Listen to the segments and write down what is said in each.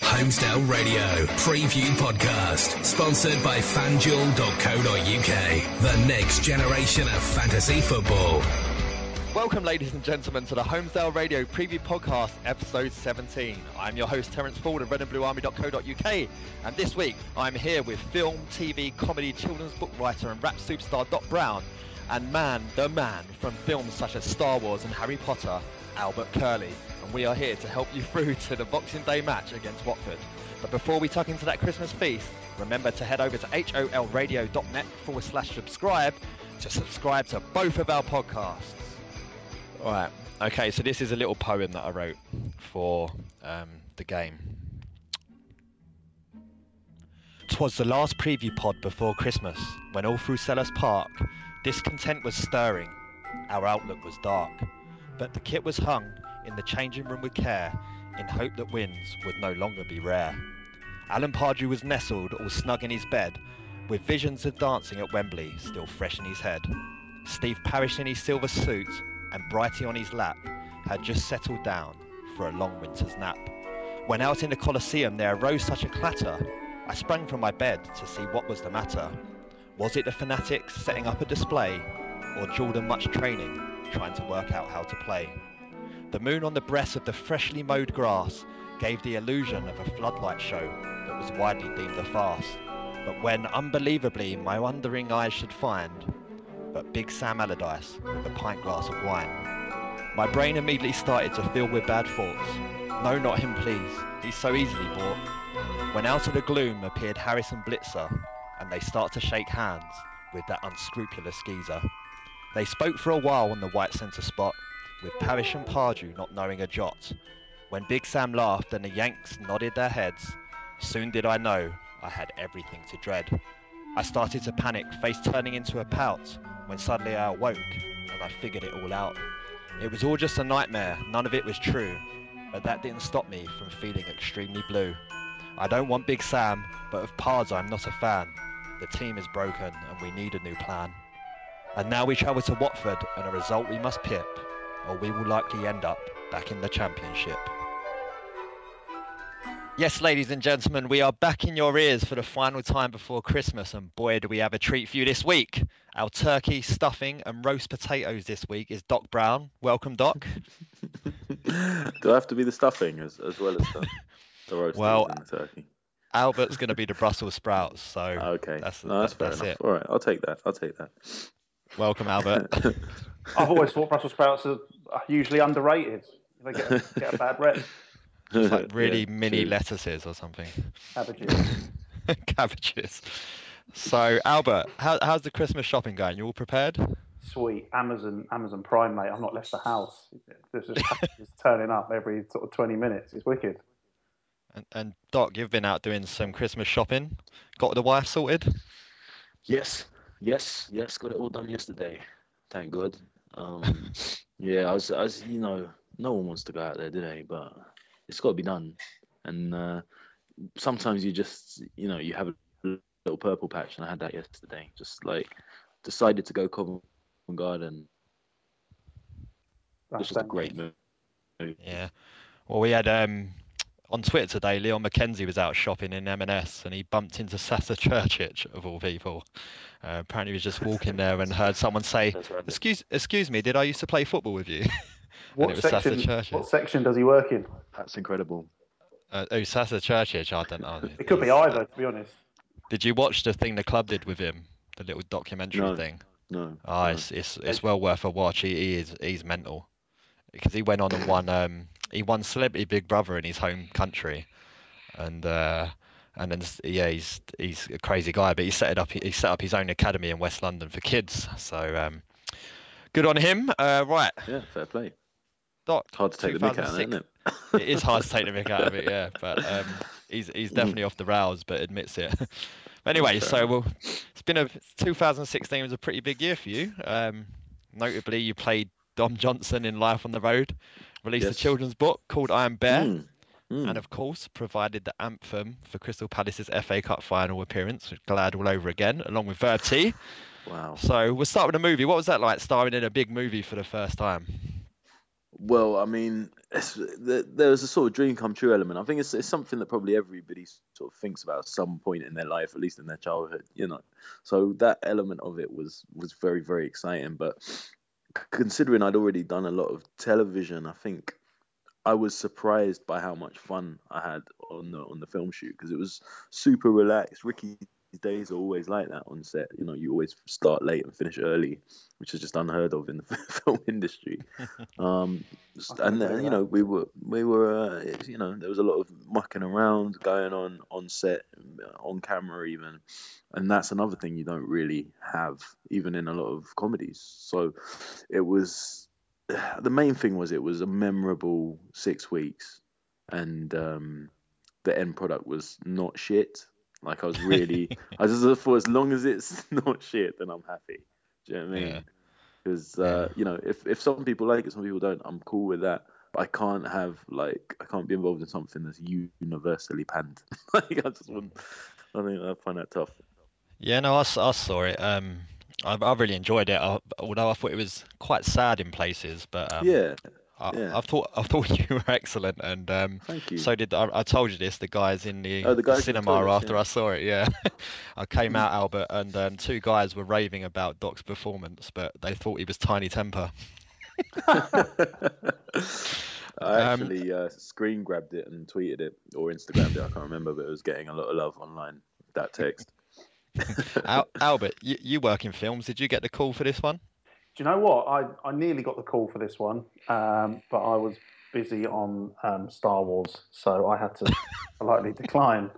Holmesdale Radio Preview Podcast, sponsored by FanDuel.co.uk, the next generation of fantasy football. Welcome, ladies and gentlemen, to the Holmesdale Radio Preview Podcast, episode 17. I'm your host, Terence Ford of redandbluearmy.co.uk, and this week I'm here with film, TV, comedy, children's book writer, and rap superstar Doc Brown, and man, the man from films such as Star Wars and Harry Potter, Albert Curley and we are here to help you through to the Boxing Day match against Watford. But before we tuck into that Christmas feast, remember to head over to holradio.net forward slash subscribe to subscribe to both of our podcasts. Alright, okay, so this is a little poem that I wrote for um, the game. Twas the last preview pod before Christmas, when all through Selhurst Park, discontent was stirring, our outlook was dark, but the kit was hung in the changing room with care, in hope that wins would no longer be rare. Alan Pardew was nestled all snug in his bed, with visions of dancing at Wembley still fresh in his head. Steve Parish in his silver suit and Brighty on his lap had just settled down for a long winter's nap. When out in the Colosseum there arose such a clatter, I sprang from my bed to see what was the matter. Was it the fanatics setting up a display, or Jordon Mutch training, trying to work out how to play? The moon on the breast of the freshly mowed grass gave the illusion of a floodlight show that was widely deemed a farce. But when unbelievably my wondering eyes should find but Big Sam Allardyce with a pint glass of wine. My brain immediately started to fill with bad thoughts. No, not him, please. He's so easily bought. When out of the gloom appeared Harris and Blitzer, and they start to shake hands with that unscrupulous geezer. They spoke for a while on the white centre spot, with Parish and Pardew not knowing a jot. When Big Sam laughed and the Yanks nodded their heads, soon did I know I had everything to dread. I started to panic, face turning into a pout, when suddenly I awoke and I figured it all out. It was all just a nightmare, none of it was true, but that didn't stop me from feeling extremely blue. I don't want Big Sam, but of Pards I'm not a fan. The team is broken and we need a new plan. And now we travel to Watford and a result we must pip or we will likely end up back in the championship. Yes, ladies and gentlemen, we are back in your ears for the final time before Christmas, and boy, do we have a treat for you this week. Our turkey, stuffing, and roast potatoes this week is Doc Brown. Welcome, Doc. do I have to be the stuffing as, as well as the, the roast well, and the turkey? Albert's going to be the Brussels sprouts, so okay, that's, no, that's, that's, that's it. All right, I'll take that. I'll take that. Welcome, Albert. I've always thought Brussels sprouts are usually underrated. They get a, get a bad rep. It's like really Yeah, mini true. lettuces or something. Cabbages. Cabbages. So, Albert, how, how's the Christmas shopping going? You all prepared? Sweet. Amazon Amazon Prime, mate. I've not left the house. There's just packages turning up every sort of 20 minutes. It's wicked. And, and Doc, you've been out doing some Christmas shopping. Got the wife sorted? Yes, yes, yes. Got it all done yesterday. Thank God. Um, yeah, I was, I was, you know, no one wants to go out there, do they? But it's got to be done. And uh, sometimes you just, you know, you have a little purple patch, and I had that yesterday. Just like decided to go Covent Garden. That's This was a great move. Yeah. Well, we had um, on Twitter today. Leon McKenzie was out shopping in M&S, and he bumped into Sasa Curcic of all people. Uh, apparently, he was just walking there and heard someone say, "Excuse, excuse me, did I used to play football with you?" What it was Sasa section? Churchill. What section does he work in? That's incredible. uh, oh, Sasa Curcic. I don't know. It could be either, to be honest. Did you watch the thing the club did with him? The little documentary No. thing. No. Oh, no. it's it's it's well worth a watch. He, he is he's mental because he went on and won um he won Celebrity Big Brother in his home country, and uh and then yeah he's he's a crazy guy. But he set it up he set up his own academy in West London for kids. So um good on him. Uh, right, Yeah, fair play. Doc. It's hard to take the mick out isn't it? It is hard to take the mick out of it, yeah. But um, he's he's definitely off the rails, but admits it. anyway, so well, it's been a 2016 was a pretty big year for you. Um, notably, you played Dom Johnson in Life on the Road, released Yes. a children's book called I Am Bear, Mm, mm. and of course provided the anthem for Crystal Palace's FA Cup final appearance, with Glad all over again, along with Verb T. Wow. So we'll start with the movie. What was that like, starring in a big movie for the first time? Well, I mean, it's, there, there's a sort of dream come true element. I think it's, it's something that probably everybody sort of thinks about at some point in their life, at least in their childhood, you know. So that element of it was was very very exciting. But considering I'd already done a lot of television, I think I was surprised by how much fun I had on the on the film shoot because it was super relaxed. Ricky's days are always like that on set. You know, you always start late and finish early, which is just unheard of in the film industry. Um, and then you know we were we were uh, you know there was a lot of mucking around going on on set on camera even. And that's another thing you don't really have even in a lot of comedies. So it was the main thing was it was a memorable six weeks. And um the end product was not shit like i was really i just thought as long as it's not shit then i'm happy. Do you know what i mean? Yeah. because uh, you know if, if some people like it some people don't i'm cool with that. But i can't have like i can't be involved in something that's universally panned. Like i just wouldn't. I think i find that tough. Yeah, no, I saw it. Um, I, I really enjoyed it. I, although I thought it was quite sad in places, but um, yeah I, yeah. I thought I thought you were excellent, and um, thank you so did I, I. told you this. The guys in the, Oh, the guys the cinema toilets, after yeah. I saw it. Yeah, I came out Albert, and um, two guys were raving about Doc's performance, but they thought he was Tinie Tempah. I Um, actually uh, screen grabbed it and tweeted it or Instagrammed it. I can't remember, but it was getting a lot of love online. That text. Al, Albert, you, you work in films. Did you get the call for this one? Do you know what? I, I nearly got the call for this one, um, but I was busy on um, Star Wars, so I had to politely decline.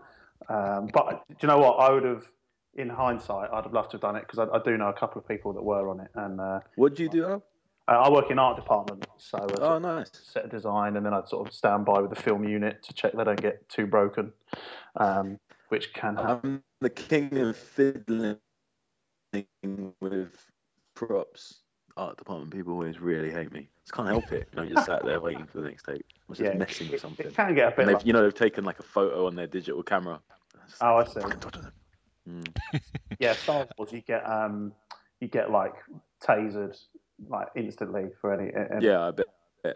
Um, but do you know what? I would have, in hindsight, I'd have loved to have done it because I, I do know a couple of people that were on it, and uh, What do you do, Al? I work in art department, so uh, Oh, nice. set design, and then I'd sort of stand by with the film unit to check they don't get too broken, um, which can happen. I'm the king of fiddling with props. Art department people always really hate me. I can't help it. You know, just sat there waiting for the next take. I was just Yeah, messing with something. it can get a bit. And they've, Like, you know, they've taken like a photo on their digital camera. Oh, I see. fucking dodging them. Mm. Yeah, Star Wars, you get um, you get like tasered like instantly for any. any Yeah, I bet. I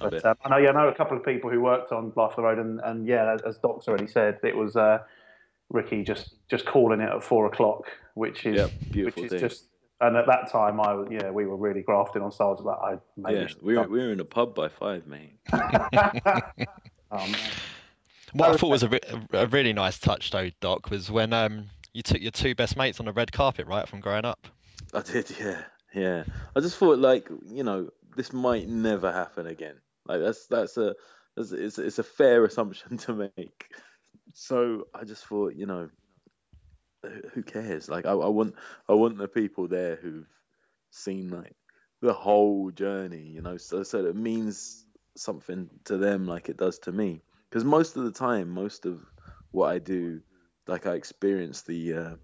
But bet. um, I know, yeah, I know a couple of people who worked on Life of the Road, and, and yeah, as, as Doc's already said, it was uh, Ricky just just calling it at four o'clock, which is Yeah, which beautiful is thing. just. And at that time, I was yeah, we were really grafting on Star Wars. Like I maybe Yeah, we were, have we were in a pub by five, mate. done- oh, man. What I thought was a, re- a really nice touch, though, Doc, was when um you took your two best mates on the red carpet, right, from growing up. I did, yeah, yeah. I just thought, like, you know, this might never happen again. Like, that's that's a that's, it's it's a fair assumption to make. So I just thought, you know, who- cares? Like, I, I want I want the people there who've seen like the whole journey, you know, so so it means something to them like it does to me. Because most of the time, most of what I do, like I experience the uh,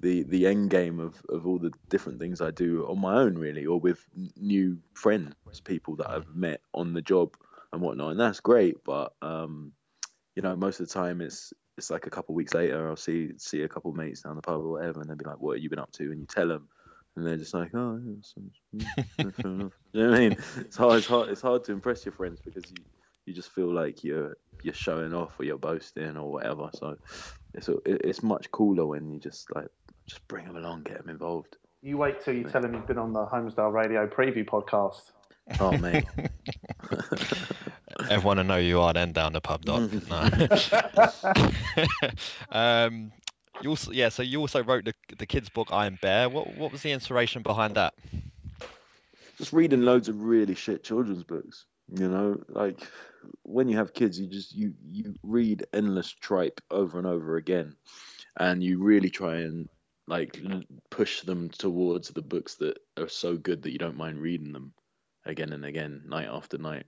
the the end game of, of all the different things I do on my own, really, or with new friends, people that I've met on the job and whatnot, and that's great. But um, you know, most of the time it's it's like a couple of weeks later, I'll see see a couple of mates down the pub or whatever, and they'll be like, "What have you been up to?" And you tell them, and they're just like, "Oh, yeah, so, fair enough." You know what I mean? It's hard. It's hard. It's hard to impress your friends because you you just feel like you're you're showing off or you're boasting or whatever. So it's it's much cooler when you just like just bring them along, get them involved. You wait till you tell them you've been on the Holmesdale Radio preview podcast. Oh mate. Everyone to know you are then down the pub, Doc. no. um, you also, yeah. So you also wrote the the kids' book I Am Bear. What what was the inspiration behind that? Just reading loads of really shit children's books. You know, like when you have kids, you just you you read endless tripe over and over again, and you really try and like push them towards the books that are so good that you don't mind reading them again and again, night after night.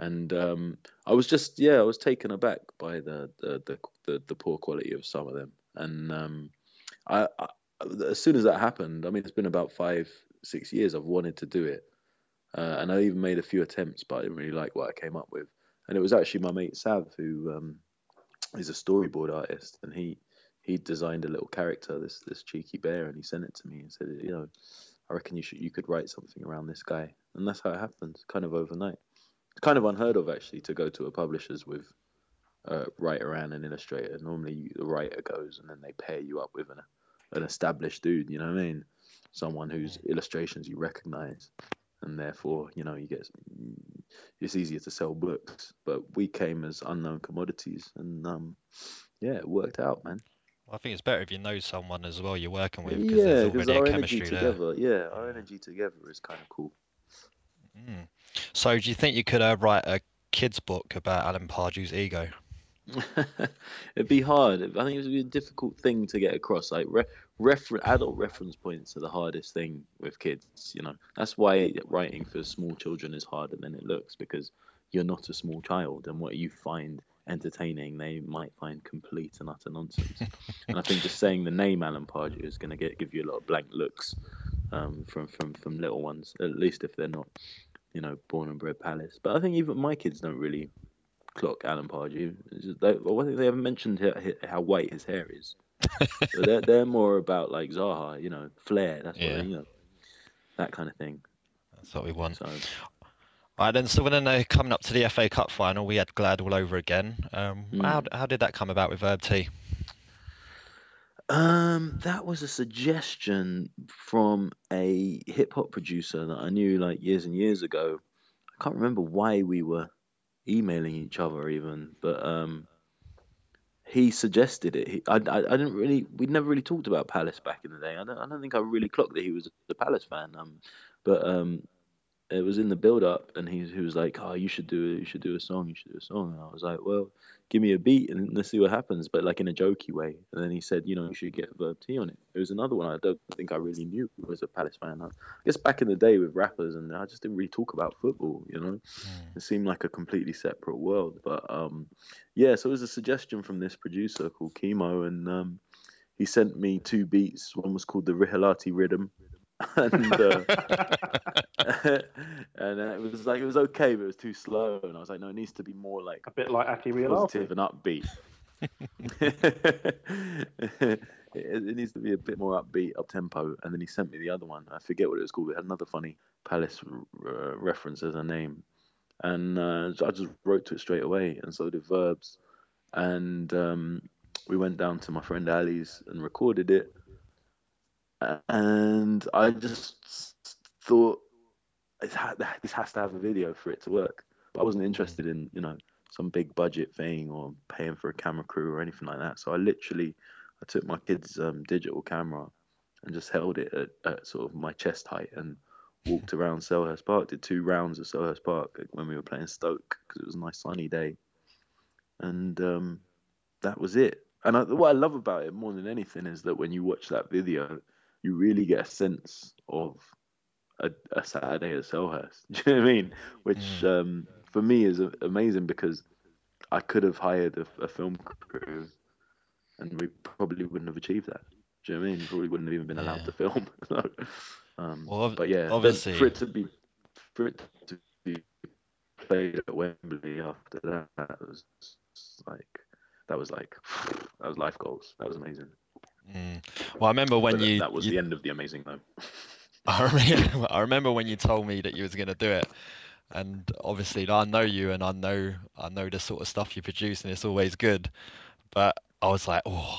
And um, I was just yeah, I was taken aback by the the the, the, the poor quality of some of them. And um, I, I as soon as that happened, I mean, it's been about five six years. I've wanted to do it, uh, and I even made a few attempts, but I didn't really like what I came up with. And it was actually my mate Sav who um, is a storyboard artist, and he he designed a little character, this this cheeky bear, and he sent it to me and said, you know, I reckon you should you could write something around this guy, and that's how it happened, kind of overnight. It's kind of unheard of actually to go to a publisher's with a writer and an illustrator. Normally the writer goes and then they pair you up with an an established dude, you know what I mean? Someone whose illustrations you recognize, and therefore you know you get it's easier to sell books. But we came as unknown commodities, and um, yeah, it worked out, man. I think it's better if you know someone as well you're working with. Cause yeah, because our energy together, yeah, our energy together is kind of cool. Mm. So, do you think you could uh, write a kids' book about Alan Pardew's ego? It'd be hard. I think it would be a difficult thing to get across. Like re- refer- adult reference points are the hardest thing with kids. You know, that's why writing for small children is harder than it looks because you're not a small child, and what you find entertaining, they might find complete and utter nonsense. and I think just saying the name Alan Pardew is going to get give you a lot of blank looks um, from from from little ones, at least if they're not, you know, born and bred Palace. But I think even my kids don't really clock Alan Pardew. They, well, I think they haven't mentioned how, how white his hair is. so they're they're more about like Zaha, you know, flair. That's yeah. what you know, that kind of thing. That's what we want. So, Right then, so when uh, coming up to the FA Cup final, we had Glad all over again. Um, mm. How how did that come about with Verb T? Um, that was a suggestion from a hip hop producer that I knew like years and years ago. I can't remember why we were emailing each other even, but um, he suggested it. He, I, I, I didn't really, we never really talked about Palace back in the day. I don't, I don't think I really clocked that he was a Palace fan. Um, but um, it was in the build up, and he he was like, "Oh, you should do. You should do a song. You should do a song." And I was like, "Well, give me a beat and let's see what happens," but like in a jokey way. And then he said, "You know, you should get a Verb T on it." It was another one I don't think I really knew was a Palace fan. I guess back in the day with rappers, and I just didn't really talk about football. You know, mm. it seemed like a completely separate world. But um, yeah, so it was a suggestion from this producer called Chemo, and um, he sent me two beats. One was called the Rihalati Rhythm and uh, and uh, it was like it was okay, but it was too slow. And I was like, no, it needs to be more like a bit like Aki Real positive and upbeat. it, it, needs to be a bit more upbeat, up tempo. And then he sent me the other one. I forget what it was called. It had another funny Palace uh, reference as a name, and uh, I just wrote to it straight away. And so did verbs, and um, we went down to my friend Ali's and recorded it and I just thought this has to have a video for it to work. But I wasn't interested in you know some big budget thing or paying for a camera crew or anything like that. So I literally I took my kid's um, digital camera and just held it at, at, sort of my chest height and walked around Selhurst Park. Did two rounds of Selhurst Park when we were playing Stoke because it was a nice sunny day, and um, that was it. And I, what I love about it more than anything is that when you watch that video, you really get a sense of a, a Saturday at Selhurst. Do you know what I mean? Which mm. um, for me is amazing because I could have hired a, a, film crew and we probably wouldn't have achieved that. Do you know what I mean? Probably wouldn't have even been allowed yeah. to film. um, well, but yeah, obviously for it to be for it to be played at Wembley after that, that was like that was like that was life goals. That was amazing. Mm. Well, I remember when But you that was you- the end of the amazing though. I remember, I remember when you told me that you was going to do it, and obviously I know you and I know I know the sort of stuff you produce, and it's always good. But I was like, oh,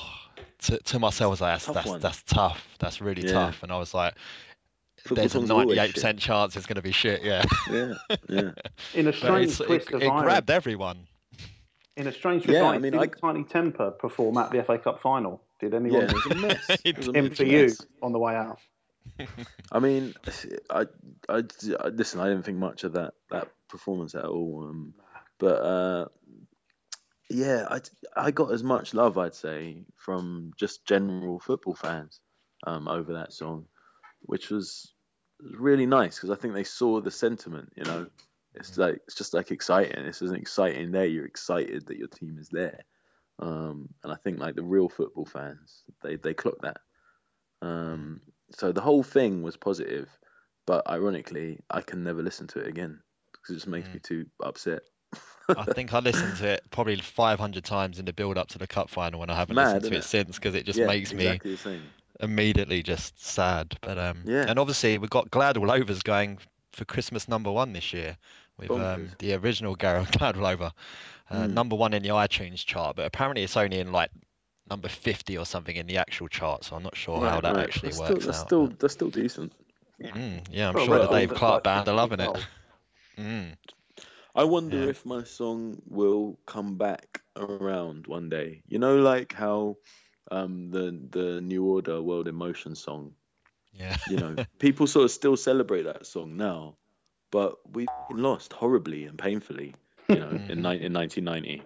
to, to myself, I was like, that's Tough that's, that's tough. That's really Yeah. tough. And I was like, Football there's a songs are always 98 shit. percent chance it's going to be shit. Yeah. Yeah, yeah. In a strange it's, it, twist of it irony, grabbed everyone. in a strange twist Yeah, of I irony, mean, didn't I- Tinie Tempah perform at the FA Cup final? Did yeah, anyone it was a mess. It was a him mess. for you on the way out? I mean, I, I, I listen. I didn't think much of that that performance at all. Um, but uh, yeah, I, I got as much love, I'd say, from just general football fans um, over that song, which was really nice because I think they saw the sentiment. You know, it's like it's just like exciting. This is an exciting day. You're excited that your team is there, um, and I think like the real football fans, they they clock that. Um, so the whole thing was positive, but ironically, I can never listen to it again because it just makes me too upset. I think I listened to it probably 500 times in the build up to the cup final, and I haven't Mad, listened to innit? it since because it just yeah, makes me exactly the same. immediately just sad. But um, Yeah. and obviously we've got Glad All Overs going for Christmas number one this year with um, the original Glad All uh, Mm. number one in the iTunes chart, but apparently it's only in like number 50 or something in the actual chart, so I'm not sure how Right, that right. actually that's works still, that's out. Still, that's still decent. Mm, yeah, I'm sure well, the Dave Clark band are loving it. Mm. I wonder Yeah. if my song will come back around one day. You know, like how um, the the New Order World in Motion song. Yeah. You know, people sort of still celebrate that song now, but we f***ing lost horribly and painfully. You know, in, Mhm. ni- in 1990,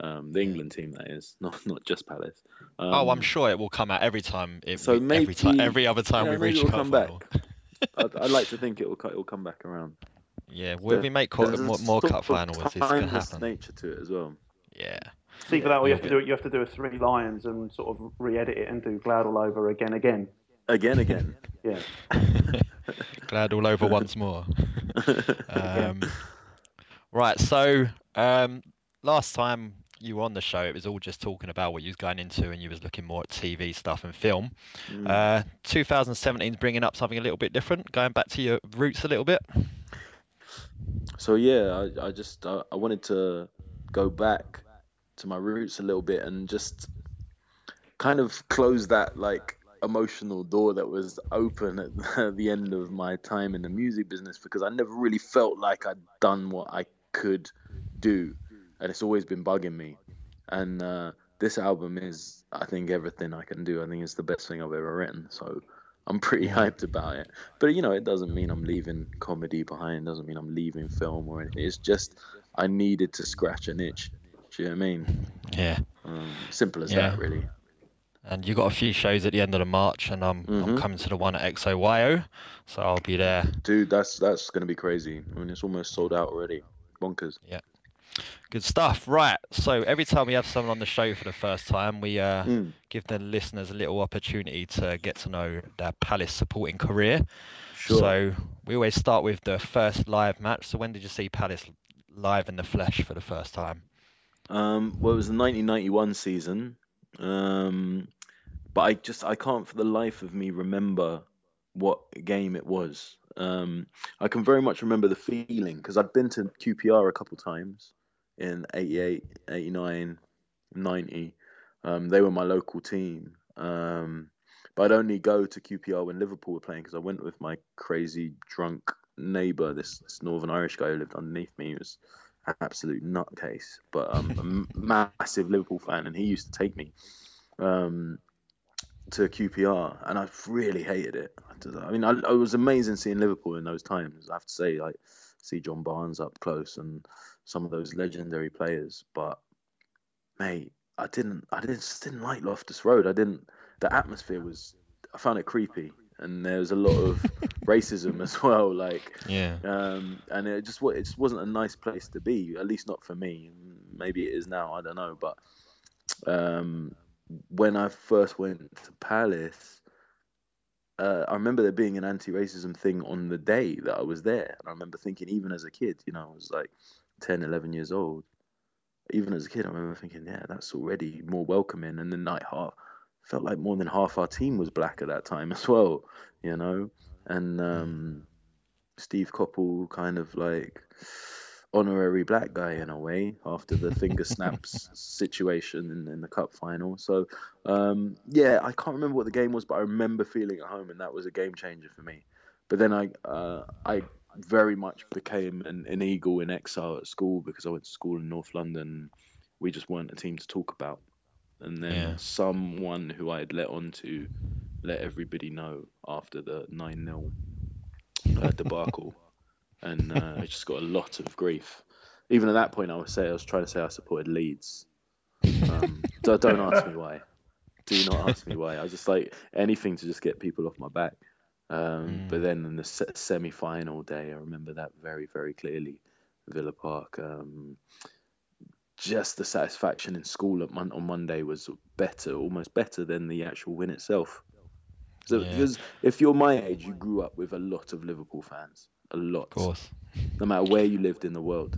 um, the England team that is, not not just Palace. Um, oh, I'm sure it will come out every time. It, so we- every time, maybe- every other time yeah, we reach it'll cup come back. final. I'd, I'd like to think it will it will come back around. Yeah, when There- we make co- there's more, more cup of finals, it's gonna timeless happen. nature to it as well. Yeah. It's either that or you have to do it. You have to do a three lions and sort of re-edit it and do Glad all over again, again. Again, again. Yeah. Glad all over once more. Um, right, so um, last time you were on the show, it was all just talking about what you was going into, and you was looking more at TV stuff and film. Mm. Uh, 2017 is bringing up something a little bit different, going back to your roots a little bit. So yeah, I, I just I, I wanted to go back to my roots a little bit and just kind of close that like emotional door that was open at the end of my time in the music business because I never really felt like I'd done what I could do, and it's always been bugging me. And uh, this album is, I think, everything I can do. I think it's the best thing I've ever written. So I'm pretty hyped about it. But you know, it doesn't mean I'm leaving comedy behind. It Doesn't mean I'm leaving film or anything. It's just I needed to scratch an itch. Do you know what I mean? Yeah. Um, simple as Yeah. that, really. And you got a few shows at the end of the March, and I'm I'm coming to the one at XOYO, so I'll be there. Dude, that's that's gonna be crazy. I mean, it's almost sold out already. Bonkers. Yeah. Good stuff. Right. So every time we have someone on the show for the first time, we uh, Mm. give the listeners a little opportunity to get to know their Palace supporting career. Sure. So we always start with the first live match. So when did you see Palace live in the flesh for the first time? Um, well, it was the 1991 season, um, but I just I can't for the life of me remember what game it was. Um, I can very much remember the feeling because I'd been to QPR a couple times in 88, 89, 90. Um, they were my local team. Um, but I'd only go to QPR when Liverpool were playing because I went with my crazy drunk neighbour, this, this Northern Irish guy who lived underneath me. He was an absolute nutcase, but um, a massive Liverpool fan, and he used to take me um, to QPR, and I really hated it. I don't. I mean, I, was amazing seeing Liverpool in those times. I have to say, like, see John Barnes up close and some of those legendary players. But mate, I didn't, I didn't just didn't like Loftus Road. I didn't. The atmosphere was, I found it creepy, and there was a lot of racism as well. Like, Yeah. um, and it just it just wasn't a nice place to be. At least not for me. Maybe it is now. I don't know. But um, when I first went to Palace, uh, I remember there being an anti-racism thing on the day that I was there. And I remember thinking, even as a kid, you know, I was like 10, 11 years old. even as a kid, I remember thinking, yeah, that's already more welcoming. And the night half felt like more than half our team was black at that time as well, you know. And um, Steve Coppell kind of like honorary black guy in a way after the finger snaps situation in, in the cup final. So um, yeah, I can't remember what the game was, but I remember feeling at home, and that was a game changer for me. But then I uh, I very much became an, an eagle in exile at school because I went to school in North London. We just weren't a team to talk about. And then Yeah. someone who I had let on to let everybody know after the 9 0 uh, debacle. and uh, I just got a lot of grief. Even at that point, I was say I was trying to say I supported Leeds. Um, so don't ask me why. Do not ask me why. I was just like anything to just get people off my back. Um, But then in the se- semi-final day, I remember that very, very clearly. Villa Park. Um, just the satisfaction in school at mon- on Monday was better, almost better than the actual win itself. So, Yeah. Because if you're my age, you grew up with a lot of Liverpool fans, a lot. Of course. No matter where you lived in the world,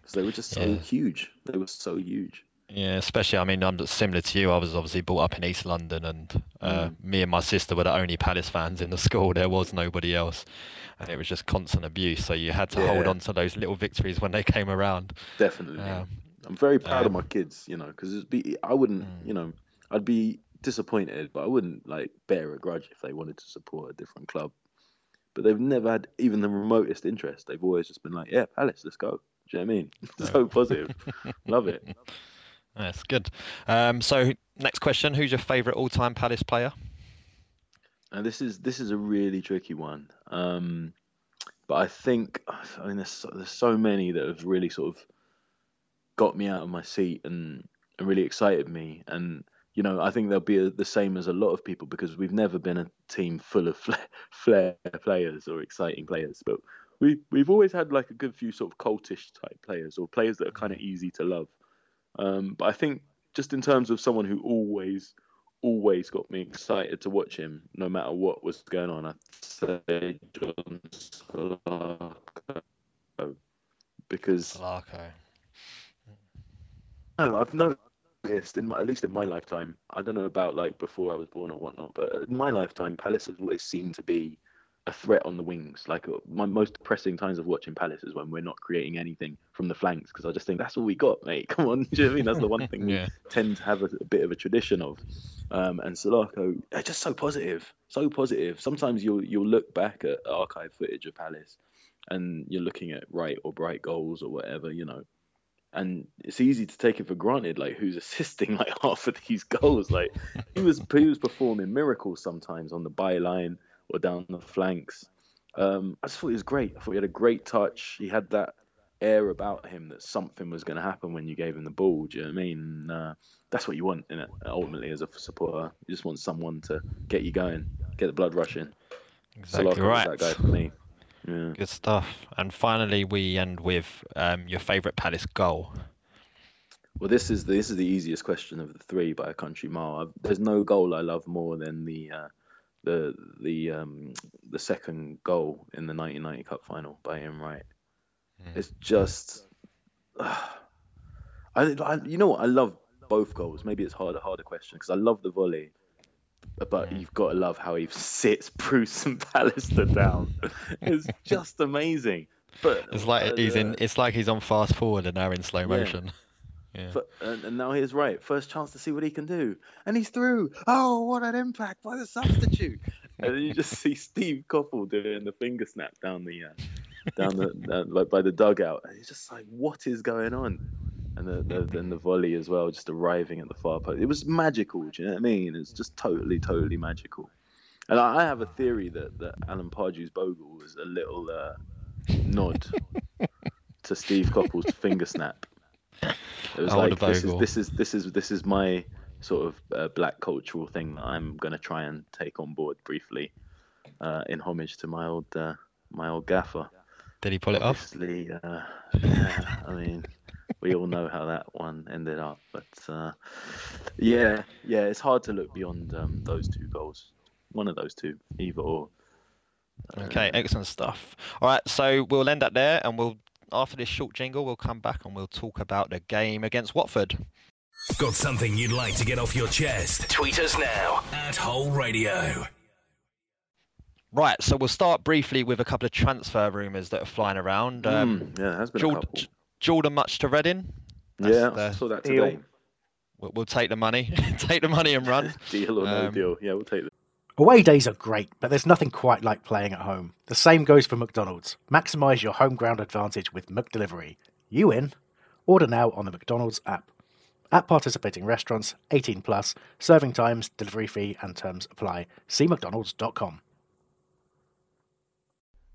because they were just so Yeah. huge. They were so huge. Yeah, especially, I mean, I'm similar to you. I was obviously brought up in East London, and uh, Mm. me and my sister were the only Palace fans in the school. There was nobody else, and it was just constant abuse. So you had to hold on to those little victories when they came around. Definitely. Um, I'm very proud of um, my kids, you know, because be I wouldn't, Mm. you know, I'd be disappointed, but I wouldn't like bear a grudge if they wanted to support a different club. But they've never had even the remotest interest. They've always just been like, "Yeah, Palace, let's go." Do you know what I mean? so positive. Love it. That's good. Um, so next question: Who's your favourite all-time Palace player? And this is this is a really tricky one. Um, but I think I mean there's so, there's so many that have really sort of got me out of my seat and, and really excited me. And you know I think they'll be a, the same as a lot of people because we've never been a team full of flair, flair players or exciting players, but we we've always had like a good few sort of cultish type players or players that are kind of easy to love. Um, but I think just in terms of someone who always always got me excited to watch him, no matter what was going on. I'd say John Salako because Salako. no, I've noticed in my, at least in my lifetime. I don't know about like before I was born or whatnot, but in my lifetime, Palace has always seemed to be a threat on the wings. Like uh, my most depressing times of watching Palace is when we're not creating anything from the flanks because I just think that's all we got, mate. Come on, do you know what I mean? That's the one thing we tend to have a, a bit of a tradition of. Um, and Salako, they're just so positive, so positive. Sometimes you'll you'll look back at archive footage of Palace, and you're looking at Wright or Bright goals or whatever, you know, and it's easy to take it for granted, like who's assisting like half of these goals. Like he was he was performing miracles sometimes on the byline or down the flanks. Um, I just thought he was great. I thought he had a great touch. He had that air about him that something was going to happen when you gave him the ball. Do you know what I mean? Uh, that's what you want in it. Ultimately, as a supporter, you just want someone to get you going, get the blood rushing. Exactly right. that guy for me. Yeah. Good stuff. And finally, we end with um, your favourite Palace goal. Well, this is the, this is the easiest question of the three by a country mile. I've, there's no goal I love more than the uh, the the um, the second goal in the 1990 Cup final by Ian Wright. It's just, I, I you know what I love both goals. Maybe it's hard a harder question because I love the volley, but you've got to love how he sits Bruce and Pallister down. it's just amazing. But It's like uh, he's in. It's like he's on fast forward and now in slow Yeah. motion. Yeah. F- and, and now he's right. First chance to see what he can do, and he's through. Oh, what an impact by the substitute! and then you just see Steve Coppell doing the finger snap down the uh, down the uh, like by the dugout, and he's just like, "What is going on?" And the, the then the volley as well, just arriving at the far post. It was magical. Do you know what I mean? It's just totally, totally magical. And I, I have a theory that that Alan Pardew's bogle was a little uh, nod to Steve Coppell's finger snap. It was I like this is this is this is this is my sort of uh, black cultural thing that I'm going to try and take on board briefly, uh, in homage to my old uh, my old gaffer. Did he pull it off? Obviously, uh, yeah, I mean, we all know how that one ended up, but uh, yeah, yeah, it's hard to look beyond um, those two goals. One of those two, either or. Okay, excellent stuff. All right, so we'll end up there, and we'll after this short jingle, we'll come back and we'll talk about the game against Watford. Got something you'd like to get off your chest? Tweet us now at Whole Radio. Right, so we'll start briefly with a couple of transfer rumours that are flying around. Um, Mm, yeah, it has been a couple. Jordon Mutch to Reading. That's Yeah, I saw that Deal. today. We'll, we'll take the money, take the money and run. Deal or no Um, deal? Yeah, we'll take it. Away days are great, but there's nothing quite like playing at home. The same goes for McDonald's. Maximise your home ground advantage with McDelivery. You in? Order now on the McDonald's app. At participating restaurants, 18 plus, serving times, delivery fee, and terms apply. See McDonald's.com.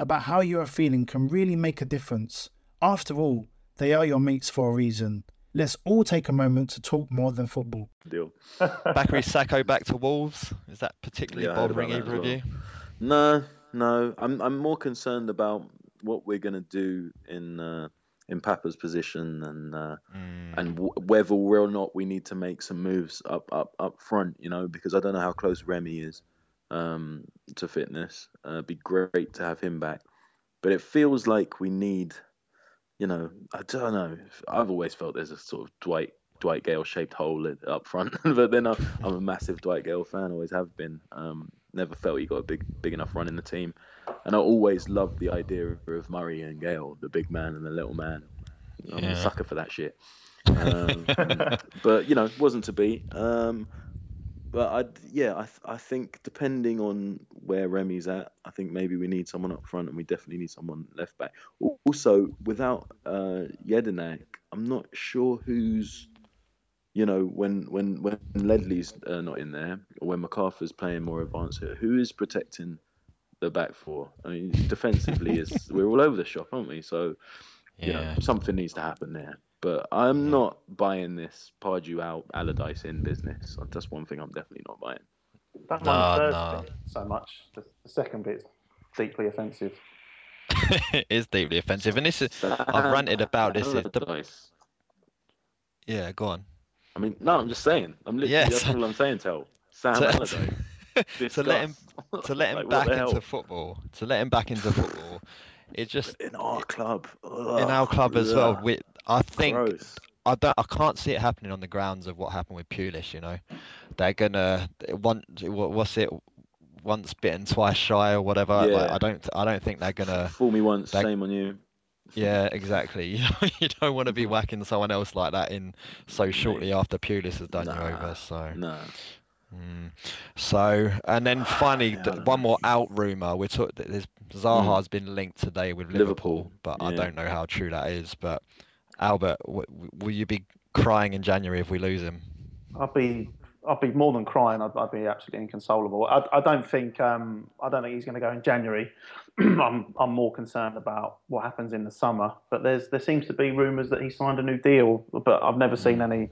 about how you are feeling can really make a difference. After all, they are your mates for a reason. Let's all take a moment to talk more than football. Deal. Bakary Sako back to Wolves. Is that particularly Yeah, bothering either as of well. you? No, no. I'm I'm more concerned about what we're gonna do in uh, in Papa's position and uh, Mm. and w- whether or not we need to make some moves up up up front. You know, because I don't know how close Remy is um, to fitness. Uh, it'd be great to have him back, but it feels like we need. You know, I don't know. I've always felt there's a sort of Dwight Dwight Gayle shaped hole up front, but then I'm, I'm a massive Dwight Gayle fan. Always have been. Um, never felt he got a big big enough run in the team, and I always loved the idea of Murray and Gayle, the big man and the little man. I'm Yeah. a sucker for that shit. Um, but you know, wasn't to be. Um, but I, yeah, I, th- I think depending on where Remy's at, I think maybe we need someone up front, and we definitely need someone left back. Also, without uh, Jedinak, I'm not sure who's, you know, when when when Ledley's uh, not in there, or when McArthur's playing more advanced, here, who is protecting the back four? I mean, defensively is we're all over the shop, aren't we? So you know, Yeah. something needs to happen there. But I'm not buying this Pardew out, Allardyce in business. Uh, that's one thing I'm definitely not buying. That No, one first no. bit so much. The, the second bit's deeply offensive. it is deeply offensive, and this is I've ranted about this. The, Allardyce. yeah, go on. I mean, no, I'm just saying. I'm literally Yes. that's all I'm saying. Tell Sam To- Allardyce. to let him to let him Like, back into hell? football, to let him back into football, it just in our club. in our club as well. We, I think gross. I don't. I can't see it happening on the grounds of what happened with Pulis. You know, they're gonna want. what- What's it? Once bitten, twice shy, or whatever. Like, Yeah. I don't. I don't think they're gonna. Fool me once, shame on you. Yeah, exactly. You know, you don't want to be whacking someone else like that in so shortly after Pulis has done you over. So. No. Mm. So, and then finally, th- one know. more out rumor. We're talk- Zaha's been linked today with Liverpool, Liverpool, but I don't know how true that is. But Albert, w- w- will you be crying in January if we lose him? I'd be, I'd be more than crying. I'd, I'd be absolutely inconsolable. I, I don't think, um, I don't think he's going to go in January. I'm, I'm more concerned about what happens in the summer. But there's, there seems to be rumours that he signed a new deal, but I've never seen any.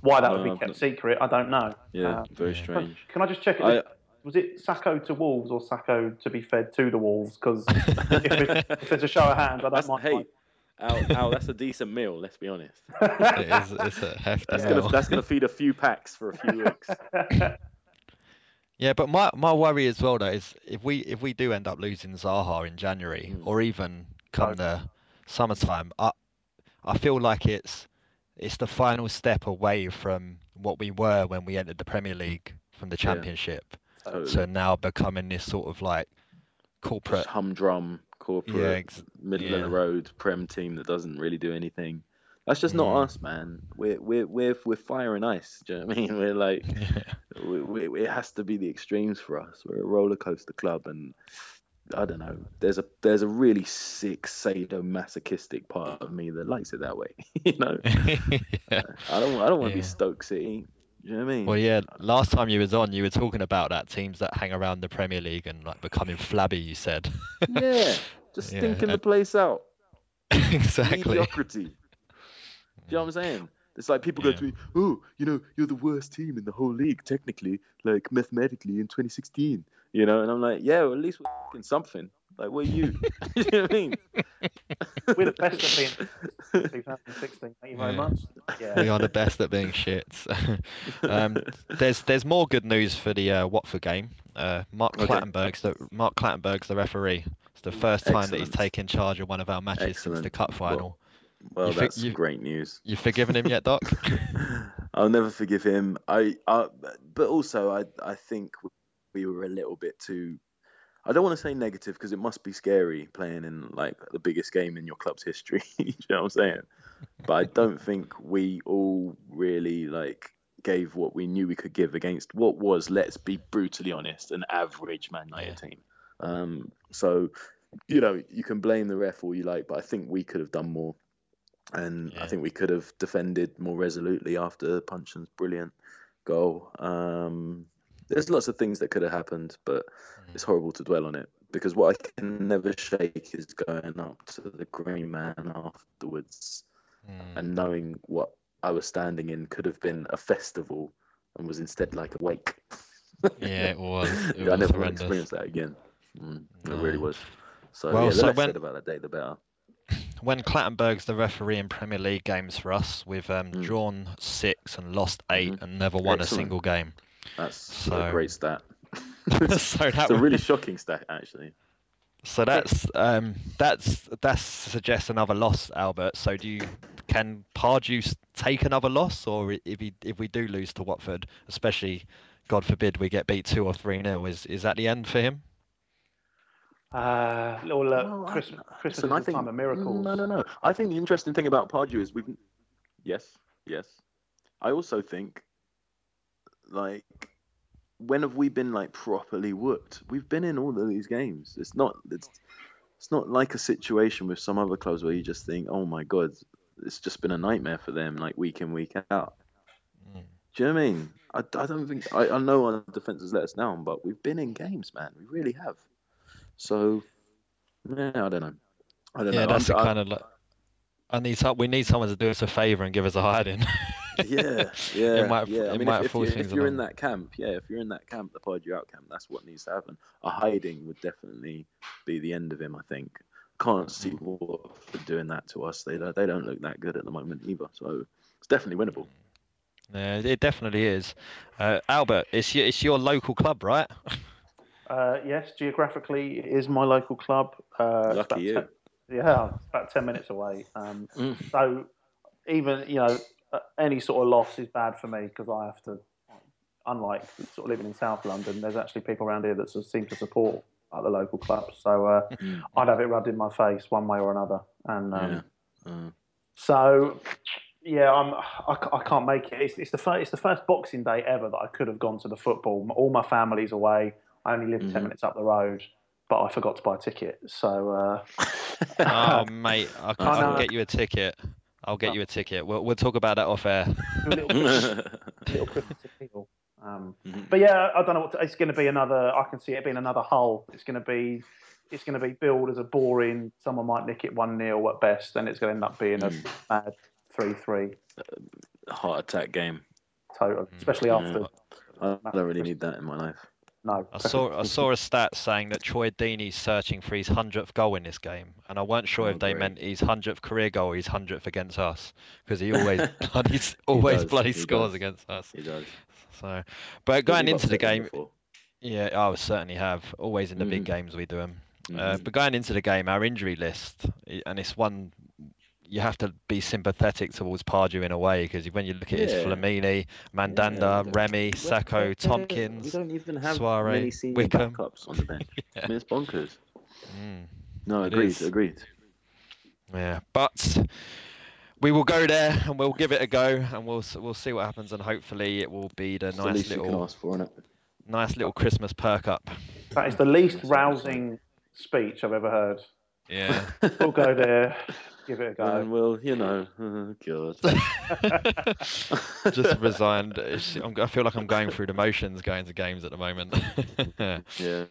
Why that would be I've kept not- secret, I don't know. Yeah, Um, very strange. Can I just check? I- was it Sako to Wolves or Sako to be fed to the Wolves? Because if, it- if there's a show of hands, I don't That's, mind. hey, Al, Al, that's a decent meal. Let's be honest. It is, it's a hefty That's meal. gonna that's gonna feed a few packs for a few weeks. Yeah, but my, my worry as well though is if we if we do end up losing Zaha in January Mm. or even come the summertime, I I feel like it's it's the final step away from what we were when we entered the Premier League from the Yeah. Championship Totally. to now becoming this sort of like corporate. Just humdrum corporate, Yeah, ex- middle of the road prem team that doesn't really do anything. That's just not us, man. We're we're we're we're fire and ice. Do you know what I mean? We're like, we, we, it has to be the extremes for us. We're a roller coaster club, and I don't know. There's a there's a really sick sadomasochistic part of me that likes it that way. you know, yeah. I don't I don't want to Yeah. be Stoke City. Do you know what I mean? Well, yeah. Last time you was on, you were talking about that teams that hang around the Premier League and like becoming flabby. You said yeah, just Yeah, stinking the place out. exactly. Mediocrity. you know what I'm saying? It's like people go to me, oh, you know, you're the worst team in the whole league, technically, like mathematically in 2016. You know, and I'm like, yeah, well, at least we're something. Like, what are you? you know what I mean? We're the best at being 2016. Thank you very Yeah. much. We are the best at being shits. um, there's there's more good news for the uh, Watford game. Uh, Mark Okay. Clattenburg's the Mark Clattenburg's the referee. It's the first time that he's taken charge of one of our matches since the cup final. Well, You thi- that's you- great news. You've forgiven him yet, Doc? I'll never forgive him. I, I, but also I, I think we were a little bit too. I don't want to say negative because it must be scary playing in like the biggest game in your club's history. you know what I'm saying? But I don't think we all really like gave what we knew we could give against what was, let's be brutally honest, an average Man United team. Um, so, you know, you can blame the ref all you like, but I think we could have done more and I think we could have defended more resolutely after Puncheon's brilliant goal. Um, there's lots of things that could have happened, but it's horrible to dwell on it because what I can never shake is going up to the Green Man afterwards Hmm. and knowing what I was standing in could have been a festival and was instead like a wake. Yeah, it was. It Yeah, I never want to horrendous. experience that again. Mm, It really was. So Well, yeah, the so less when- said about that day, the better. when Clattenburg's the referee in Premier League games for us, we've um, Mm. drawn six and lost 8 Mhm. and never won Excellent. a single game. That's So- a great stat. so it's a really shocking stat, actually. So that's um, that's that suggests another loss, Albert. So do you can Pardew take another loss, or if he if we do lose to Watford, especially God forbid we get beat two or three nil, is is that the end for him? Uh, little uh, Well, I- Christmas, Christmas Listen, I is the think time of miracles. No, no, no. I think the interesting thing about Pardew is we've. Yes, yes. I also think, like, when have we been like properly whooped? We've been in all of these games. It's not. It's. It's not like a situation with some other clubs where you just think, "Oh my god, it's just been a nightmare for them, like week in week out." Mm. Do you know what I mean? I, I don't think I, I know our defense has let us down, but we've been in games, man. We really have. So, yeah, I don't know. I don't Yeah, know. that's I'm- kind of like. I need some. We need someone to do us a favour and give us a hiding. yeah, yeah, might- yeah. I mean, might if, if, you, things if you're in that camp, yeah, if you're in that camp, the Pardew out camp, that's what needs to happen. A hiding would definitely be the end of him. I think. Can't see Mm. Watford doing that to us. They don't, they don't look that good at the moment either. So it's definitely winnable. yeah, it definitely is. Uh, Albert, it's your it's your local club, right? Uh, yes, geographically, it is my local club. Uh, Lucky you. 10 yeah, about 10 minutes away. Um, Mm. So, even, you know, any sort of loss is bad for me because I have to, unlike sort of living in South London, there's actually people around here that sort of seem to support like, the local clubs. So, uh, I'd have it rubbed in my face one way or another. And um, Yeah. Mm. so, yeah, I'm. I, I can't make it. It's, it's the first. It's the first Boxing Day ever that I could have gone to the football. All my family's away. I only live Mhm. ten minutes up the road, but I forgot to buy a ticket. So, uh, oh mate, I can, I can get you a ticket. I'll get you a ticket. We'll we'll talk about that off air. little, little Christmas appeal. Um, Mhm. but yeah, I don't know what to, it's going to be. Another. I can see it being another hull. It's going to be. It's going to be billed as a boring. Someone might nick it one 0 at best, and it's going to end up being a Mm. bad three three Heart attack game. total, especially Yeah. after. I don't really need that in my life. No, I saw I saw a stat saying that Troy Deeney's searching for his hundredth goal in this game, and I weren't sure Oh, if they meant his hundredth career goal or his hundredth against us, because he always bloody always does, bloody he scores does. against us. He does. So, but going into the game, before. yeah, I certainly have. Always in the big Mhm. games we do them. Uh, Mhm. but going into the game, our injury list, and it's one you have to be sympathetic towards Pardew in a way, because when you look at it, it's Flamini, Mandanda, Yeah, Remy, Well, Sako, yeah, We Tomkins. don't even have Suarez, many senior Wickham. backups on the bench. Yeah. I mean, it's bonkers. Mm. No, It agreed, is. agreed. Yeah, but we will go there and we'll give it a go, and we'll we'll see what happens, and hopefully it will be the It's the nice least you can little ask for, innit? nice little Christmas perk up. That is the least rousing speech I've ever heard. Yeah. We'll go there, give it a go. And go. well, you know, oh, God. Just resigned. I'm- I feel like I'm going through the motions going to games at the moment. Yeah. yeah.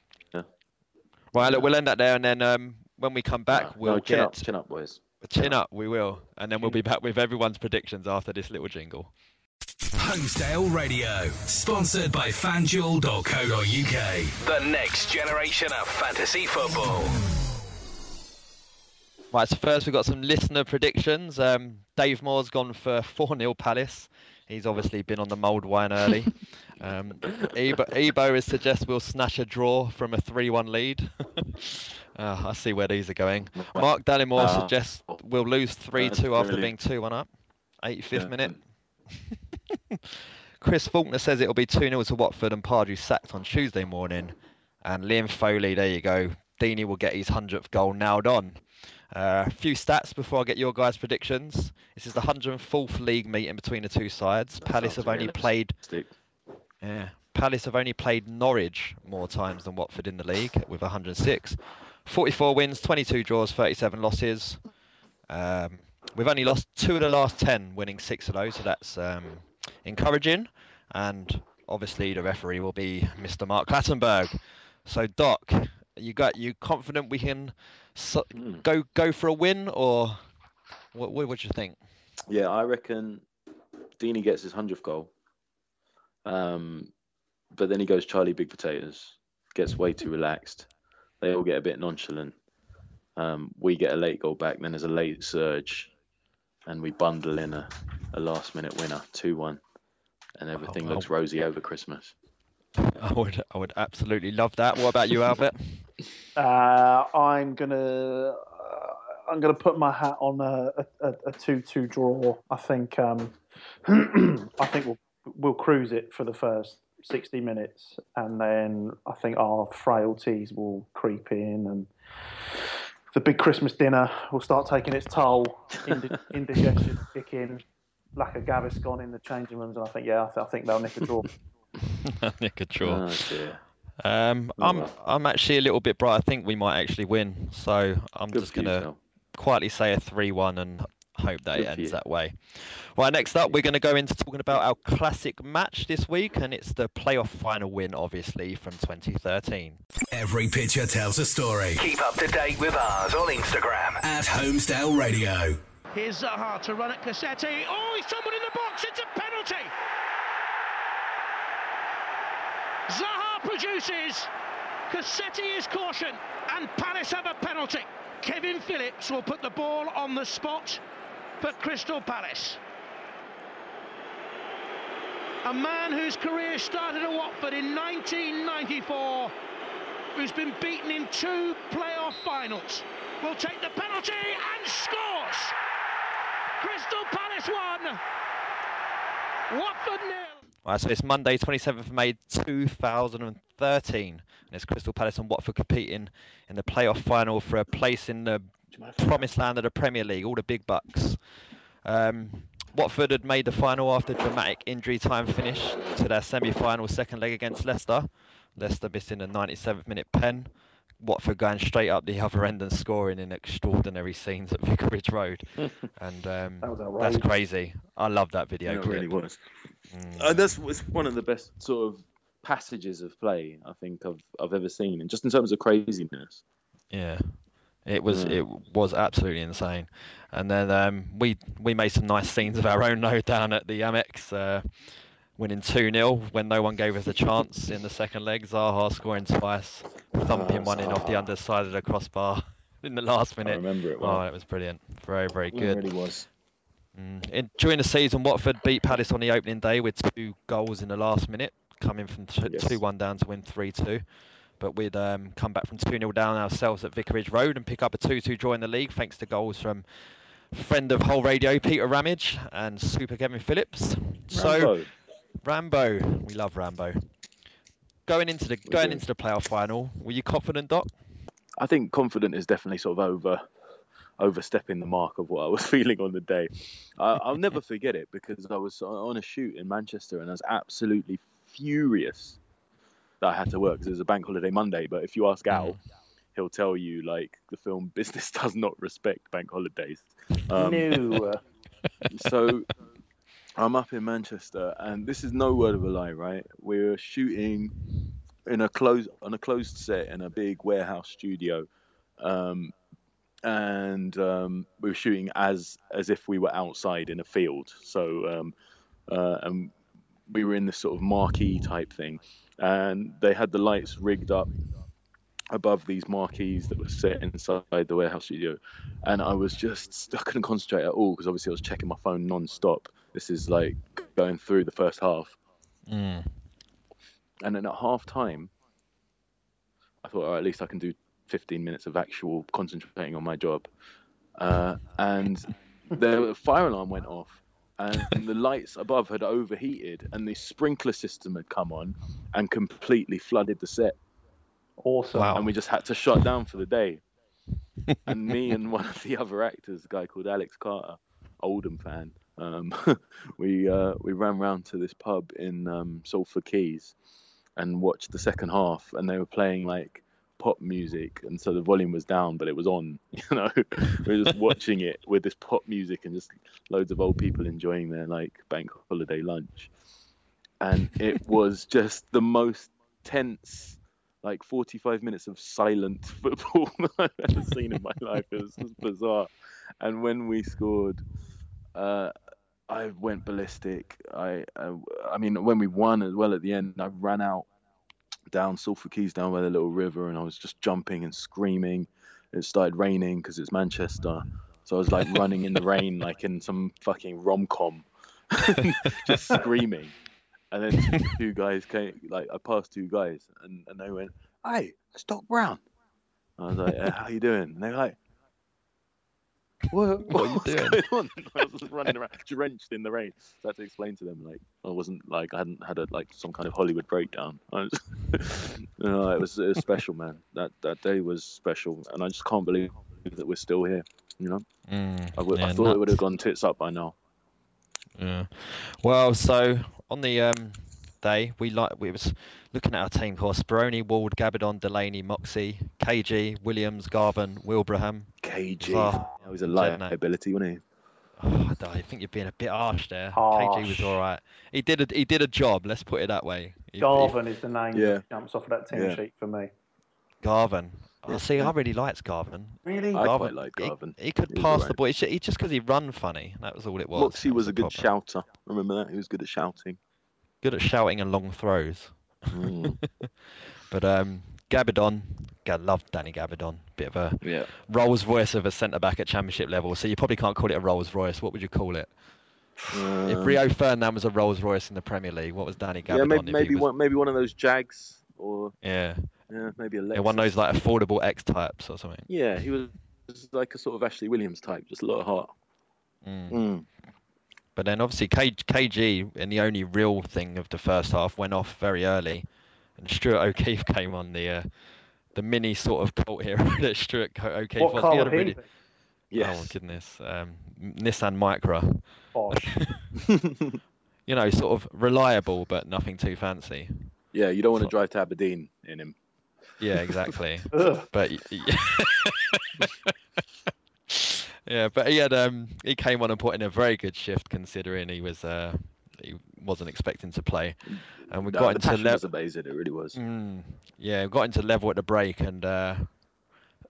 Right, look, we'll end that there, and then um, when we come back, no, we'll no, chin get up, chin up, boys. Chin up, we will, and then we'll be back with everyone's predictions after this little jingle. Holmesdale Radio, sponsored by FanDuel.co.uk. The next generation of fantasy football. Right, so first we've got some listener predictions. Um, Dave Moore's gone for 4 0 Palace. He's obviously been on the mulled wine early. Um, Ebo, Ebo is suggests we'll snatch a draw from a 3 1 lead. uh, I see where these are going. Mark Dallymore uh, suggests we'll lose 3 2 after really... being 2 1 up. 85th yeah. minute. Chris Faulkner says it'll be 2 0 to Watford and Pardew sacked on Tuesday morning. And Liam Foley, there you go. Deeney will get his 100th goal nailed on. Uh, a few stats before I get your guys' predictions. This is the 104th league meeting between the two sides. That Palace have only played. Yeah, Palace have only played Norwich more times than Watford in the league with 106. 44 wins, 22 draws, 37 losses. Um, we've only lost two of the last 10, winning six of those, so that's um, encouraging. And obviously, the referee will be Mr. Mark Clattenburg. So, Doc, you got you confident we can so, mm. go go for a win, or what? What would you think? Yeah, I reckon Deeney gets his hundredth goal. Um, but then he goes Charlie Big Potatoes, gets way too relaxed. They all get a bit nonchalant. Um, we get a late goal back, then there's a late surge, and we bundle in a, a last minute winner, 2 1, and everything oh, looks rosy over Christmas. I would, I would absolutely love that. What about you, Albert? Uh, I'm gonna, uh, I'm gonna put my hat on a, a, a two-two draw. I think, um, I think we'll we'll cruise it for the first 60 minutes, and then I think our frailties will creep in, and the big Christmas dinner will start taking its toll. indigestion kick in, lack of Gaviscon in the changing rooms, and I think yeah, I, th- I think they'll nick a draw. nick a draw. Oh, um, I'm I'm actually a little bit bright. I think we might actually win. So I'm Good just gonna quietly say a three-one and hope that Good it ends that way. Right, next up, we're going to go into talking about our classic match this week, and it's the playoff final win, obviously, from 2013. Every picture tells a story. Keep up to date with ours on Instagram at Holmesdale Radio. Here's Zaha to run at Cassetti. Oh, he's someone in the box. It's a penalty. Zaha produces. Cassetti is caution, and Palace have a penalty. Kevin Phillips will put the ball on the spot for Crystal Palace. A man whose career started at Watford in 1994, who's been beaten in two playoff finals, will take the penalty and scores! Crystal Palace won! Watford nil! Right, so it's Monday, 27th of May 2013, and it's Crystal Palace and Watford competing in the playoff final for a place in the promised land of the Premier League, all the big bucks. Um, Watford had made the final after dramatic injury time finish to their semi-final second leg against Leicester. Leicester missing a 97th minute pen. Watford going straight up the other end and scoring in extraordinary scenes at Vicarage Road, and um, that that's crazy. I love that video. It really was. Mm. Uh, that's it's one of the best sort of passages of play I think I've I've ever seen, and just in terms of craziness. Yeah, it was yeah. it was absolutely insane. And then um, we we made some nice scenes of our own though down at the Amex. Uh, winning 2 0 when no one gave us a chance in the second leg. Zaha scoring twice, thumping oh, one in off the underside of the crossbar in the last minute. I remember it well. Oh, it was brilliant. Very, very good. It really was. Mm. In, during the season, Watford beat Palace on the opening day with two goals in the last minute, coming from 2 yes. 1 down to win 3 2. But we'd um, come back from 2 0 down ourselves at Vicarage Road and pick up a 2 2 draw in the league thanks to goals from friend of whole radio, Peter Ramage, and Super Kevin Phillips. Rambo. So Rambo, we love Rambo. Going into the we going do. into the playoff final, were you confident, Doc? I think confident is definitely sort of over overstepping the mark of what I was feeling on the day. I, will never forget it because I was on a shoot in Manchester and I was absolutely furious that I had to work because it was a bank holiday Monday. But if you ask Al, mm. he'll tell you like the film business does not respect bank holidays. Um, no. so I'm up in Manchester, and this is no word of a lie, right? We're shooting in a closed on a closed set in a big warehouse studio, um, and um, we were shooting as as if we were outside in a field. So um, uh, and we were in this sort of marquee type thing, and they had the lights rigged up above these marquees that were set inside the warehouse studio, and I was just I couldn't concentrate at all because obviously I was checking my phone non-stop. This is like going through the first half, Mm. and then at half time, I thought, oh, at least I can do 15 minutes of actual concentrating on my job. Uh, and the fire alarm went off, and the lights above had overheated, and the sprinkler system had come on and completely flooded the set. Awesome. And we just had to shut down for the day. and me and one of the other actors, a guy called Alex Carter, Oldham fan, um, we uh, we ran round to this pub in um, Salford Quays and watched the second half, and they were playing like pop music, and so the volume was down, but it was on. You know, we were just watching it with this pop music and just loads of old people enjoying their like bank holiday lunch, and it was just the most tense. Like 45 minutes of silent football that I've ever seen in my life. It was just bizarre. And when we scored, uh, I went ballistic. I, I, I mean, when we won as well at the end, I ran out down Salford Quays down by the little river, and I was just jumping and screaming. It started raining because it's Manchester, so I was like running in the rain, like in some fucking rom com, just screaming. And then two guys came, like I passed two guys, and, and they went, "Hey, it's Doc Brown." I was like, yeah, "How you doing?" And they were like, what, What are you doing? on? I was just running around, drenched in the rain. So I had to explain to them like I wasn't like I hadn't had a like some kind of Hollywood breakdown. I was, no, it was it was special, man. That that day was special, and I just can't believe that we're still here. You know, Mm, I, I yeah, thought it would have gone tits up by now. Yeah. Well, so on the um, day, we like we was looking at our team core: Speroni, Ward, Gabbidon, Delaney, Moxey, KG, Williams, Garvan, Wilbraham. KG, Oh, he was a Jedinak. liability, wasn't he? Oh, I don't- think you're being a bit harsh there. KG was all right. He did a he did a job. Let's put it that way. He- he- Garvan is the name Yeah. that jumps off of that team Yeah. sheet for me. Garvan. See, I really liked Garvan. Really? I Garvan, quite like Garvan. He, could He was pass the alright. ball. It's he just because he run funny. That was all it was. Moxey That was a good problem. shouter. Remember that? He was good at shouting. Good at shouting and long throws. Mm, But um, Gabbidon, God, love Danny Gabbidon. Bit of a yeah. Rolls Royce of a centre back at Championship level. So you probably can't call it a Rolls Royce. What would you call it? if Um, Rio Ferdinand was a Rolls Royce in the Premier League, what was Danny Gabbidon? yeah, maybe maybe was- one maybe one of those Jags or Yeah, yeah, maybe a yeah, one of those like affordable X types or something. Yeah, he was was like a sort of Ashley Williams type, just a lot of heart. Mm. Mm. But then obviously K- KG in the only real thing of the first half went off very early, and Stuart O'Keefe came on the uh, the mini sort of cult hero that Stuart Co- O'Keefe What was. car He had would a he really? Yes. oh goodness, um, Nissan Micra. Bosh. You know, sort of reliable but nothing too fancy. yeah, you don't want to drive to Aberdeen in him. Yeah, exactly. But yeah, but he had um he came on and put in a very good shift considering he was uh he wasn't expecting to play, and we No, got into level. was amazing. It really was. Mm, yeah, we got into level at the break and uh,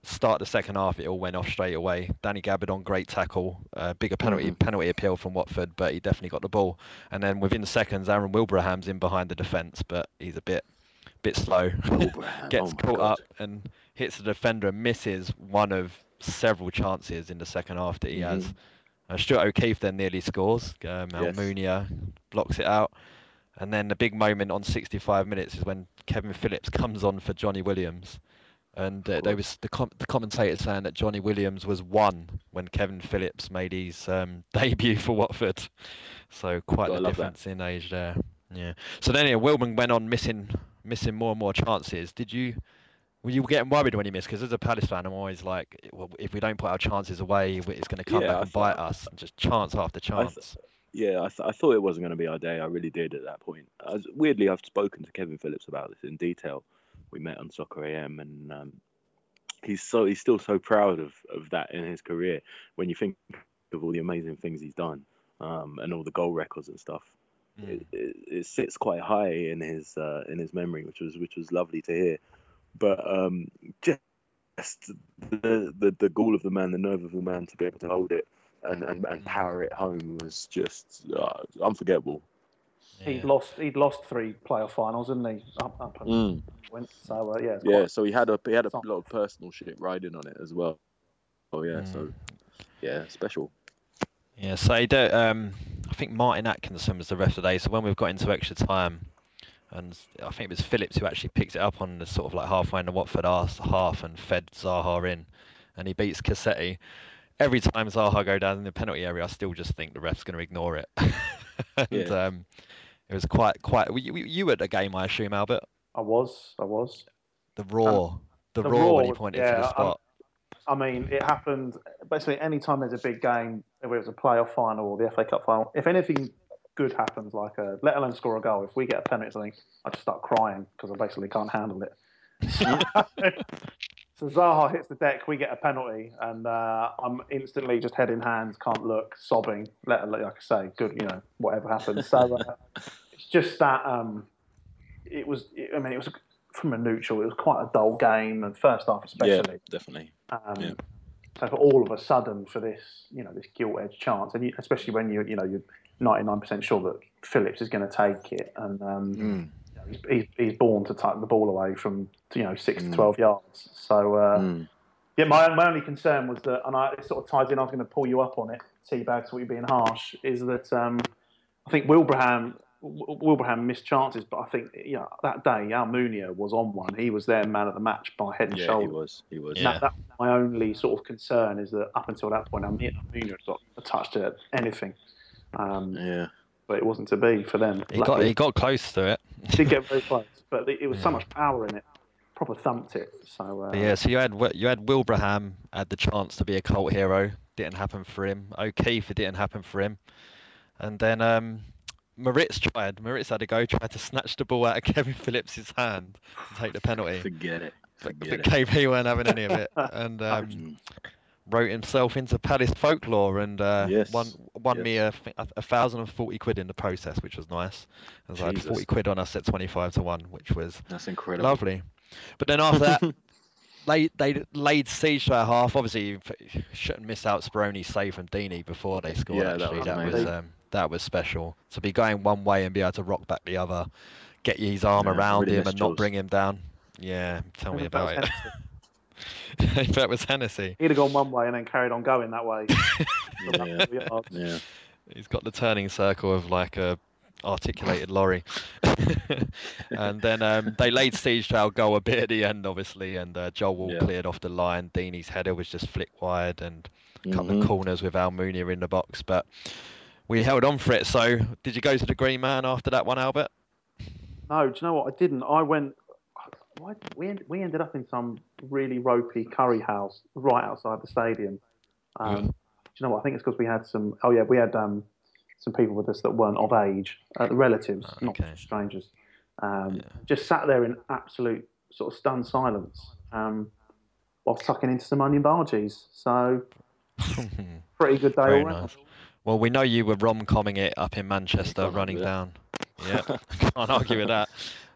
start the second half. It all went off straight away. Danny Gabbidon, great tackle, uh, bigger penalty Mhm. penalty appeal from Watford, but he definitely got the ball. And then within seconds, Aaron Wilbraham's in behind the defence, but he's a bit bit slow. Wilbraham, Gets oh caught God. up and hits the defender and misses one of several chances in the second half that he has. Mhm. Uh, Stuart O'Keefe then nearly scores. Um, Yes. Almunia blocks it out. And then the big moment on 65 minutes is when Kevin Phillips comes on for Johnny Williams. And uh, they was the, com- the commentator saying that Johnny Williams was one when Kevin Phillips made his um, debut for Watford. So quite the love that. difference in age there. Yeah. So then yeah, Wilman went on missing missing more and more chances. Did you were you getting worried when he missed? Because as a Palace fan, I'm always like, well, if we don't put our chances away, it's going to come Yeah, back I and bite us. And just chance after I th- chance. Yeah, I, th- I thought it wasn't going to be our day. I really did at that point. Was, weirdly, I've spoken to Kevin Phillips about this in detail. We met on Soccer AM, and um, he's so he's still so proud of, of that in his career. When you think of all the amazing things he's done, um, and all the goal records and stuff, Mm. it, it, it sits quite high in his uh, in his memory, which was which was lovely to hear. But um, just the, the the gall of the man, the nerve of the man to be able to hold it and and, and power it home was just uh, unforgettable. He'd lost. He'd lost three playoff finals, hadn't he? Up, up and Mm. went. So uh, yeah. Yeah, so he had a he had a lot of personal shit riding on it as well. Oh yeah, so yeah, special. Yeah, so I do, um, I think Martin Atkinson was the ref today. So when we've got into extra time, and I think it was Phillips who actually picked it up on the sort of like halfway in the Watford half and fed Zaha in, and he beats Cassetti. Every time Zaha go down in the penalty area, I still just think the ref's going to ignore it. and Yeah. um, it was quite quite. You, you- were at the game, I assume, Albert. I was. I was. The raw, the, the raw when he pointed yeah, to the I- spot. I mean, it happened basically any time there's a big game, whether it's a playoff final or the FA Cup final. If anything good happens, like a, let alone score a goal, if we get a penalty, or something, I just start crying because I basically can't handle it. so Zaha hits the deck, we get a penalty, and uh, I'm instantly just head in hands, can't look, sobbing. Let alone, like I say, good, you know, whatever happens. So uh, it's just that. Um, it was. I mean, it was from a neutral. It was quite a dull game, and first half especially. Yeah, definitely. Um, Yeah. So for all of a sudden, for this, you know, this gilt edged chance, and you, especially when you, you know, you're 99% sure that Phillips is going to take it, and um, Mm. you know, he's, he's, he's born to tuck the ball away from, you know, six Mm. to 12 yards. So, uh, Mm. yeah, my, my only concern was that, and I, it sort of ties in, I was going to pull you up on it, Teabag, so you're being harsh, is that um, I think Wilbraham, Wilbraham missed chances, but I think, you know, that day, Almunia was on one. He was their man of the match by head and Yeah, he was. He was. And That, that's my only sort of concern is that up until that point, Almunia had got a touch to anything. Um, yeah. But it wasn't to be for them. He got he got close to it. did get very close, but it, it was so much power in it. Proper thumped it. So uh, yeah, so you had you had Wilbraham had the chance to be a cult hero. Didn't happen for him. O'Keefe, it didn't happen for him. And then um, Moritz tried. Moritz had a go, tried to snatch the ball out of Kevin Phillips' hand to take the penalty. Forget it. But, Forget but it. KP weren't having any of it, and um, wrote himself into Palace folklore and uh, Yes, won won yes. me a thousand and forty quid in the process, which was nice. As I had forty quid on us at twenty five to one, which was That's incredible. lovely. But then after that, they they laid siege to our half. Obviously, you shouldn't miss out Speroni's save from Deeney before they scored. Yeah, that actually, was that was um, that was special. To be going one way and be able to rock back the other, get his arm Yeah, around really him missed and not Jules. bring him down. Yeah, tell me about it. if that was Hennessey. he'd have gone one way and then carried on going that way. Yeah. yeah. He's got the turning circle of like a articulated lorry. and then um, they laid siege to our goal a bit at the end, obviously, and uh, Joel Ward Yeah. cleared off the line. Deeney's header was just flicked wide, and a couple Mhm. of corners with Almunia in the box. But we held on for it. So, did you go to the Green Man after that one, Albert? No, do you know what? I didn't. I went. Why, we end- we ended up in some really ropey curry house right outside the stadium. Um, Yeah. Do you know what? I think it's because we had some. Oh yeah, we had um, some people with us that weren't of age, uh, relatives, not Okay. strangers. Um, Just sat there in absolute sort of stunned silence um, while sucking into some onion bhajis. So pretty good day all round. nice. Well, we know you were rom-comming it up in Manchester, can't running argue down. Yeah, can't argue with that.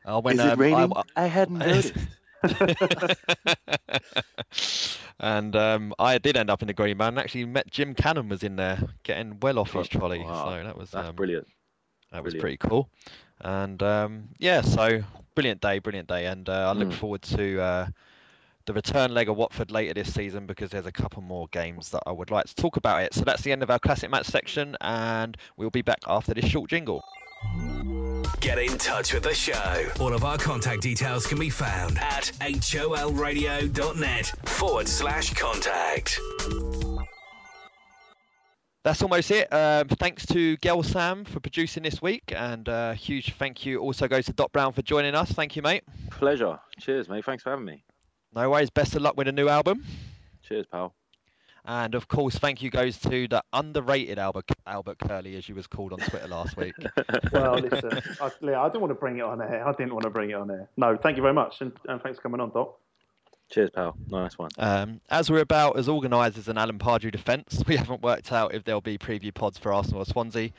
Uh, when, Is it um, raining? I, I hadn't noticed. and um, I did end up in the Green Man. Actually, met Jim Cannon was in there, getting well off his Oh, trolley. wow. So that was That's um, brilliant. that was brilliant. pretty cool. And um, yeah, so brilliant day, brilliant day, and uh, I look Mm. forward to uh, the return leg of Watford later this season because there's a couple more games that I would like to talk about it. So that's the end of our classic match section, and we'll be back after this short jingle. Get in touch with the show. All of our contact details can be found at holradio.net forward slash contact. That's almost it. Um, thanks to Gel Sam for producing this week, and uh, huge thank you also goes to Doc Brown for joining us. Thank you, mate. Pleasure. Cheers, mate. Thanks for having me. No worries. Best of luck with the new album. Cheers, pal. And of course, thank you goes to the underrated Albert Albert Curley, as you was called on Twitter last week. Well, listen, I, Leah, I didn't want to bring it on air. I didn't want to bring it on air. No, thank you very much, and, and thanks for coming on, Doc. Cheers, pal. Nice one. Um, as we're about as organised as an Alan Pardew defence, we haven't worked out if there'll be preview pods for Arsenal or Swansea.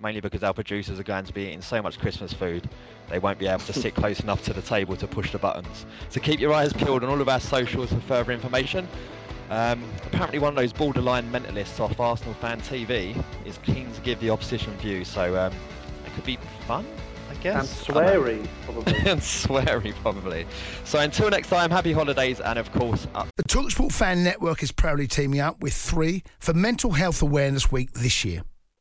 Mainly because our producers are going to be eating so much Christmas food, they won't be able to sit close enough to the table to push the buttons. So keep your eyes peeled on all of our socials for further information. Um, apparently, one of those borderline mentalists off Arsenal Fan TV is keen to give the opposition view, so um, it could be fun, I guess. And sweary, probably. and sweary, probably. So until next time, happy holidays, and of course, up. The Talksport Fan Network is proudly teaming up with three for Mental Health Awareness Week this year.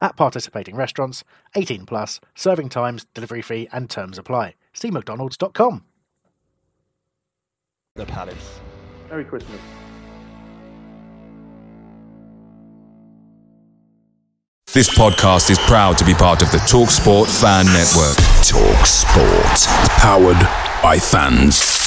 At participating restaurants, 18 plus, serving times, delivery fee, and terms apply. See McDonald's.com. The Palace. Merry Christmas. This podcast is proud to be part of the TalkSport Fan Network. TalkSport. Powered by fans.